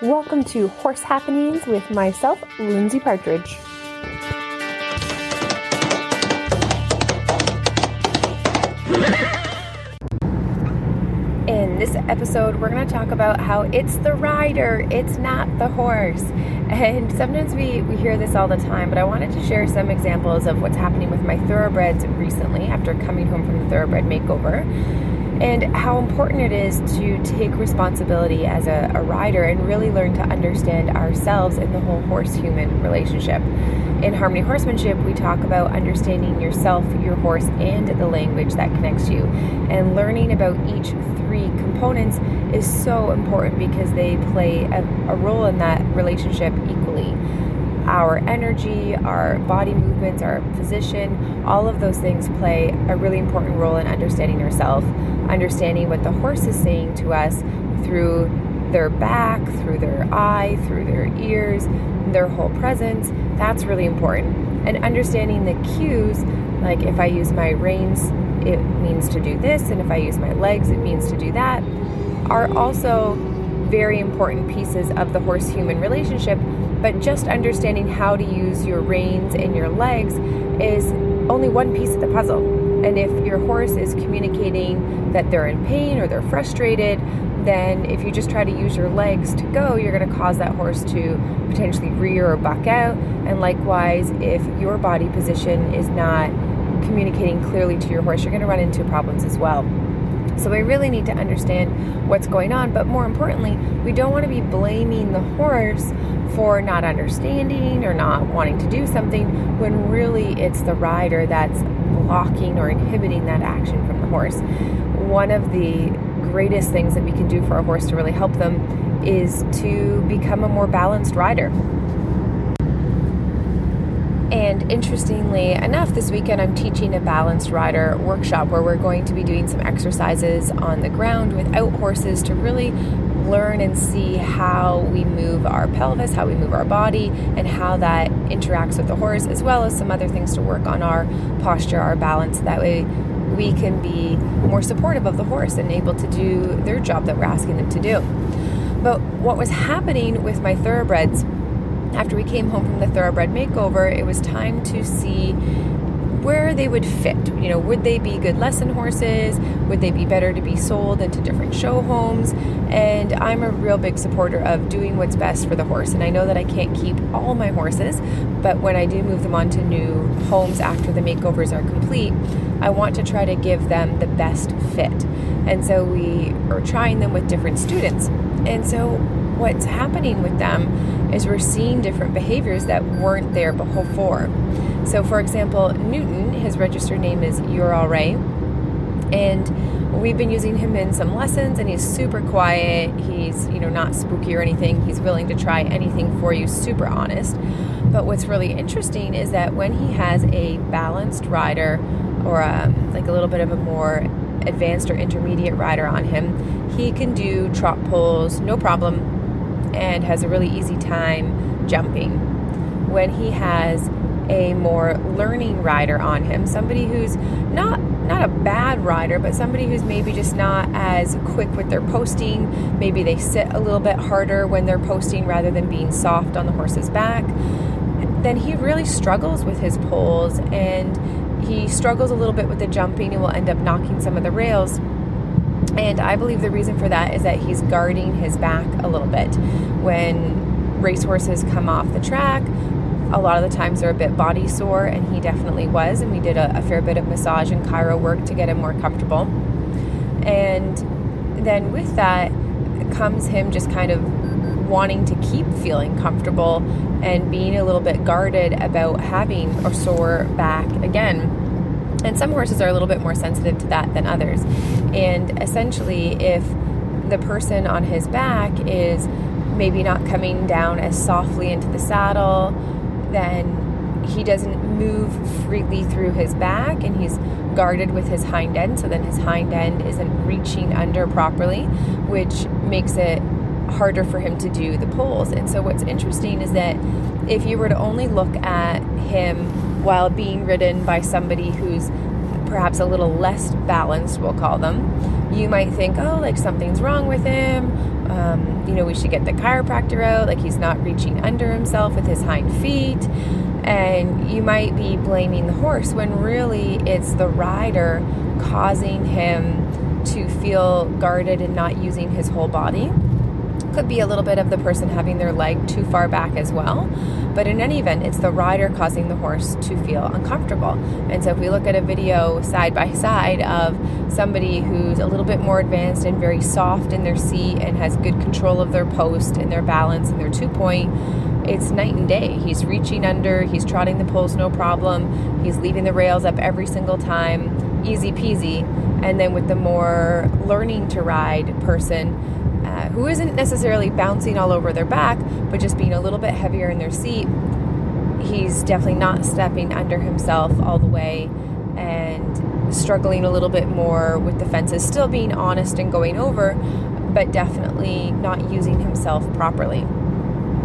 Welcome to Horse Happenings with myself, Lindsay Partridge. In this episode, we're going to talk about how it's the rider, it's not the horse. And sometimes we, we hear this all the time, but I wanted to share some examples of what's happening with my thoroughbreds recently after coming home from the thoroughbred makeover and how important it is to take responsibility as a, a rider and really learn to understand ourselves in the whole horse human relationship. In Harmony Horsemanship, we talk about understanding yourself, your horse, and the language that connects you. And learning about each three components is so important because they play a, a role in that relationship equally our energy, our body movements, our position, all of those things play a really important role in understanding yourself, understanding what the horse is saying to us through their back, through their eye, through their ears, their whole presence. That's really important. And understanding the cues, like if I use my reins, it means to do this, and if I use my legs, it means to do that, are also very important pieces of the horse human relationship but just understanding how to use your reins and your legs is only one piece of the puzzle. And if your horse is communicating that they're in pain or they're frustrated, then if you just try to use your legs to go, you're going to cause that horse to potentially rear or buck out. And likewise, if your body position is not communicating clearly to your horse, you're going to run into problems as well. So we really need to understand what's going on, but more importantly, we don't want to be blaming the horse for not understanding or not wanting to do something when really it's the rider that's blocking or inhibiting that action from the horse. One of the greatest things that we can do for a horse to really help them is to become a more balanced rider. And interestingly enough, this weekend I'm teaching a balanced rider workshop where we're going to be doing some exercises on the ground without horses to really learn and see how we move our pelvis, how we move our body, and how that interacts with the horse, as well as some other things to work on our posture, our balance. That way, we can be more supportive of the horse and able to do their job that we're asking them to do. But what was happening with my thoroughbreds after we came home from the thoroughbred makeover, it was time to see where they would fit. You know, would they be good lesson horses? Would they be better to be sold into different show homes? And I'm a real big supporter of doing what's best for the horse. And I know that I can't keep all my horses, but when I do move them on to new homes after the makeovers are complete, I want to try to give them the best fit. And so we are trying them with different students. And so what's happening with them is we're seeing different behaviors that weren't there before. So, for example, Newton, his registered name is Ural Ray, and we've been using him in some lessons, and he's super quiet. He's, you know, not spooky or anything. He's willing to try anything for you, super honest. But what's really interesting is that when he has a balanced rider or a, um, like a little bit of a more advanced or intermediate rider on him, he can do trot poles no problem and has a really easy time jumping. When he has a more learning rider on him, somebody who's not not a bad rider, but somebody who's maybe just not as quick with their posting. Maybe they sit a little bit harder when they're posting rather than being soft on the horse's back. Then he really struggles with his poles and he struggles a little bit with the jumping and will end up knocking some of the rails. And I believe the reason for that is that he's guarding his back a little bit. When racehorses come off the track, a lot of the times they're a bit body sore, and he definitely was. And we did a, a fair bit of massage and chiro work to get him more comfortable. And then with that comes him just kind of wanting to keep feeling comfortable and being a little bit guarded about having a sore back again and some horses are a little bit more sensitive to that than others. And essentially, if the person on his back is maybe not coming down as softly into the saddle, then he doesn't move freely through his back and he's guarded with his hind end. So then his hind end isn't reaching under properly, which makes it harder for him to do the poles. And so, what's interesting is that if you were to only look at him while being ridden by somebody who's perhaps a little less balanced, we'll call them, you might think, oh, like something's wrong with him, um, you know, we should get the chiropractor out, like he's not reaching under himself with his hind feet. And you might be blaming the horse when really it's the rider causing him to feel guarded and not using his whole body. Could be a little bit of the person having their leg too far back as well. But in any event, it's the rider causing the horse to feel uncomfortable. And so if we look at a video side by side of somebody who's a little bit more advanced and very soft in their seat and has good control of their post and their balance and their two point, it's night and day. He's reaching under, he's trotting the poles no problem, he's leaving the rails up every single time, easy peasy. And then with the more learning to ride person, uh, who isn't necessarily bouncing all over their back, but just being a little bit heavier in their seat, he's definitely not stepping under himself all the way and struggling a little bit more with the fences, still being honest and going over, but definitely not using himself properly.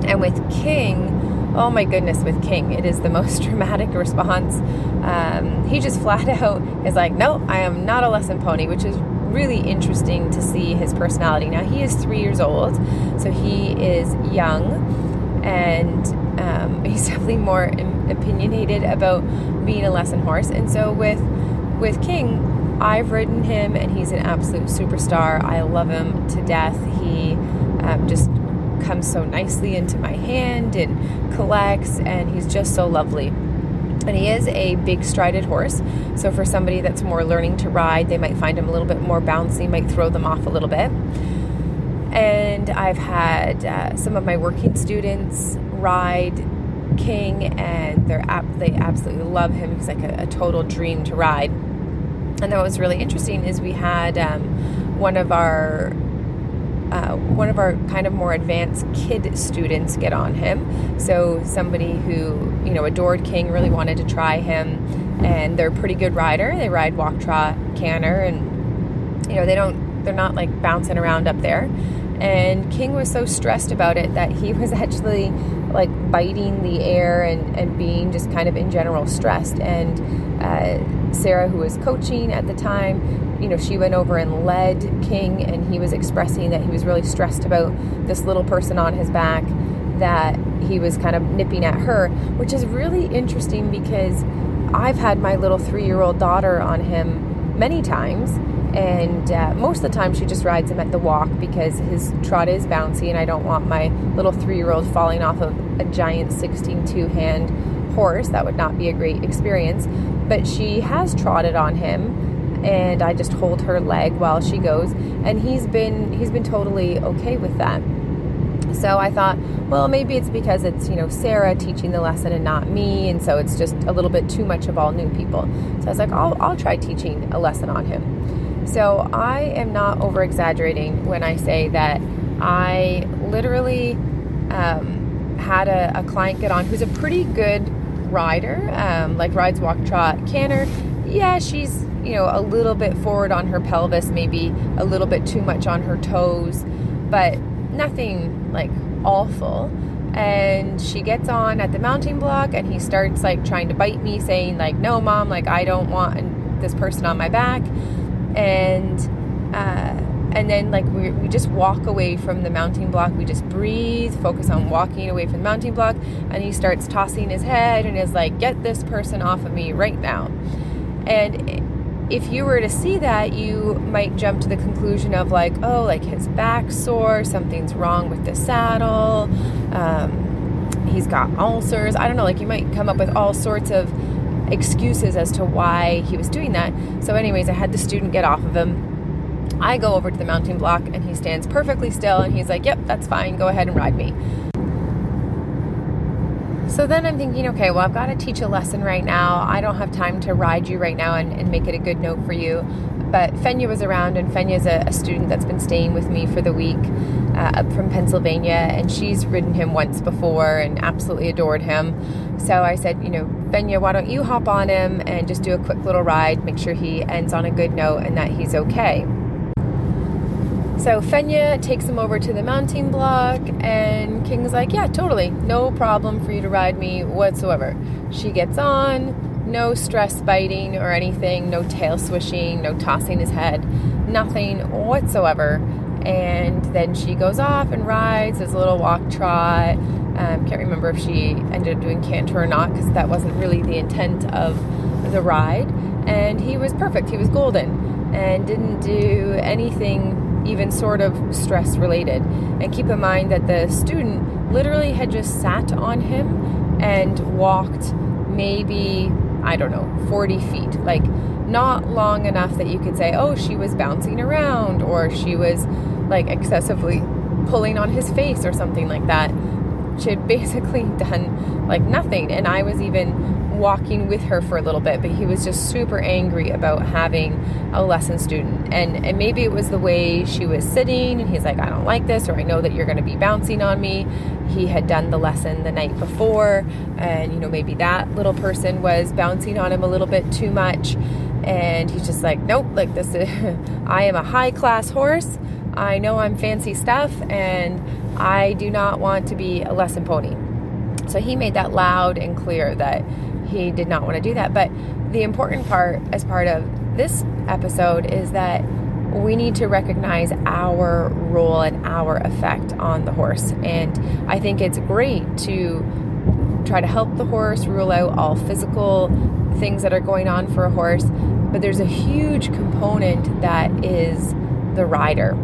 And with King, oh my goodness, with King, it is the most dramatic response. Um, he just flat out is like, no, I am not a lesson pony, which is really interesting to see his personality. Now, he is three years old, so he is young, and um, he's definitely more opinionated about being a lesson horse. And so, with with King, I've ridden him, and he's an absolute superstar. I love him to death. He um, just comes so nicely into my hand and collects, and he's just so lovely. And he is a big strided horse. So, for somebody that's more learning to ride, they might find him a little bit more bouncy, might throw them off a little bit. And I've had uh, some of my working students ride King, and they're they absolutely love him. He's like a, a, total dream to ride. And then what was really interesting is we had um, one of our uh, one of our kind of more advanced kid students get on him. So somebody who you know adored King really wanted to try him, and they're a pretty good rider. They ride walk, trot, canter, and you know they don't they're not like bouncing around up there. And King was so stressed about it that he was actually like biting the air and, and being just kind of in general stressed. And uh, Sarah, who was coaching at the time, you know, she went over and led King, and he was expressing that he was really stressed about this little person on his back that he was kind of nipping at her, which is really interesting because I've had my little three year old daughter on him many times. And uh, most of the time, she just rides him at the walk because his trot is bouncy, and I don't want my little three year old falling off of a giant 16 two hand horse. That would not be a great experience. But she has trotted on him and I just hold her leg while she goes and he's been he's been totally okay with that. So I thought, well, maybe it's because it's, you know, Sarah teaching the lesson and not me, and so it's just a little bit too much of all new people. So I was like, I'll, I'll try teaching a lesson on him. So I am not over exaggerating when I say that I literally um, had a, a, client get on who's a pretty good rider, um, like rides, walk, trot, canter. Yeah, she's you know, a little bit forward on her pelvis, maybe a little bit too much on her toes, but nothing like awful. And she gets on at the mounting block and he starts like trying to bite me, saying, like, no, mom, like, I don't want this person on my back. And, uh, and then like we, we just walk away from the mounting block we just breathe focus on walking away from the mounting block and he starts tossing his head and is like get this person off of me right now and if you were to see that, you might jump to the conclusion of like, oh, like his back sore, something's wrong with the saddle, um, he's got ulcers. I don't know, like you might come up with all sorts of excuses as to why he was doing that. So, anyways, I had the student get off of him. I go over to the mounting block and he stands perfectly still and he's like, yep, that's fine, go ahead and ride me. So then I'm thinking, okay, well, I've got to teach a lesson right now. I don't have time to ride you right now and, and make it a good note for you. But Fenya was around, and Fenya is a, a student that's been staying with me for the week uh, up from Pennsylvania, and she's ridden him once before and absolutely adored him. So I said, you know, Fenya, why don't you hop on him and just do a quick little ride, make sure he ends on a good note and that he's okay. So Fenya takes him over to the mounting block, and King's like, Yeah, totally. No problem for you to ride me whatsoever. She gets on, no stress biting or anything, no tail swishing, no tossing his head, nothing whatsoever. And then she goes off and rides, a little walk trot. Um, can't remember if she ended up doing canter or not because that wasn't really the intent of the ride. And he was perfect. He was golden and didn't do anything even sort of stress related. And keep in mind that the student literally had just sat on him and walked maybe, I don't know, 40 feet. Like, not long enough that you could say, oh, she was bouncing around or she was like excessively pulling on his face or something like that. She had basically done like nothing. And I was even walking with her for a little bit, but he was just super angry about having a lesson student. And, and maybe it was the way she was sitting, and he's like, I don't like this, or I know that you're going to be bouncing on me. He had done the lesson the night before, and you know, maybe that little person was bouncing on him a little bit too much. And he's just like, nope, like this is, I am a high class horse. I know I'm fancy stuff, and I do not want to be a lesson pony. So he made that loud and clear that he did not want to do that. But the important part, as part of this episode, is that we need to recognize our role and our effect on the horse. And I think it's great to try to help the horse rule out all physical things that are going on for a horse. But there's a huge component that is the rider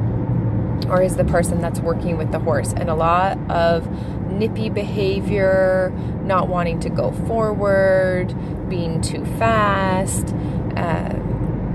or is the person that's working with the horse. And a lot of nippy behavior, not wanting to go forward, being too fast, uh,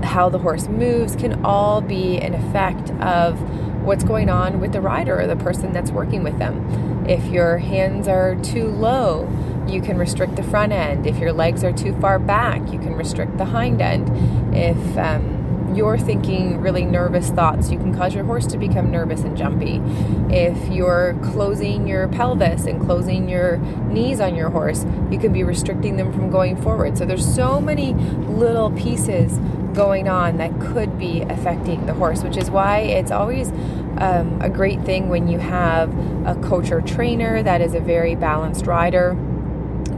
how the horse moves can all be an effect of what's going on with the rider or the person that's working with them. If your hands are too low, you can restrict the front end. If your legs are too far back, you can restrict the hind end. If um, you're thinking really nervous thoughts, you can cause your horse to become nervous and jumpy. If you're closing your pelvis and closing your knees on your horse, you can be restricting them from going forward. So there's so many little pieces going on that could be affecting the horse, which is why it's always um, a great thing when you have a coach or trainer that is a very balanced rider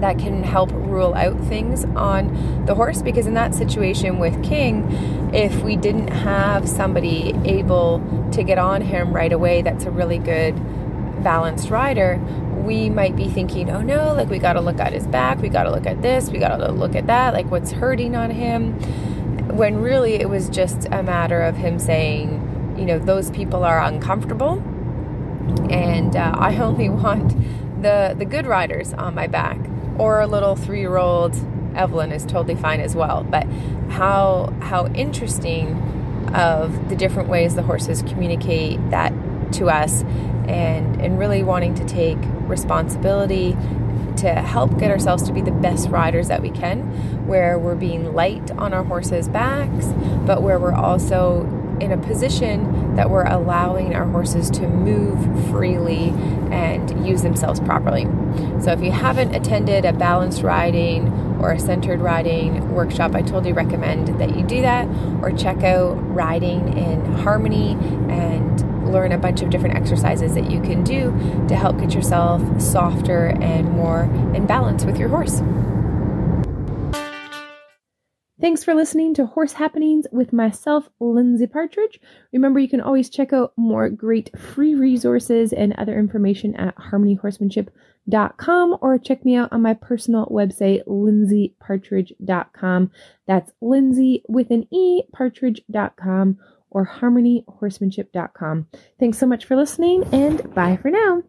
that can help rule out things on the horse because in that situation with King, if we didn't have somebody able to get on him right away, that's a really good balanced rider, we might be thinking, oh no, like we got to look at his back, we got to look at this, we got to look at that, like what's hurting on him. When really it was just a matter of him saying, you know, those people are uncomfortable and uh, I only want the the good riders on my back or a little three year old Evelyn is totally fine as well. But how how interesting of the different ways the horses communicate that to us and and really wanting to take responsibility to help get ourselves to be the best riders that we can where we're being light on our horses backs but where we're also in a position that we're allowing our horses to move freely and use themselves properly. So, if you haven't attended a balanced riding or a centered riding workshop, I totally recommend that you do that or check out Riding in Harmony and learn a bunch of different exercises that you can do to help get yourself softer and more in balance with your horse. Thanks for listening to Horse Happenings with myself, Lindsay Partridge. Remember, you can always check out more great free resources and other information at harmonyhorsemanship.com or check me out on my personal website, lindsaypartridge.com. That's Lindsay with an E, partridge.com or harmonyhorsemanship.com. Thanks so much for listening and bye for now.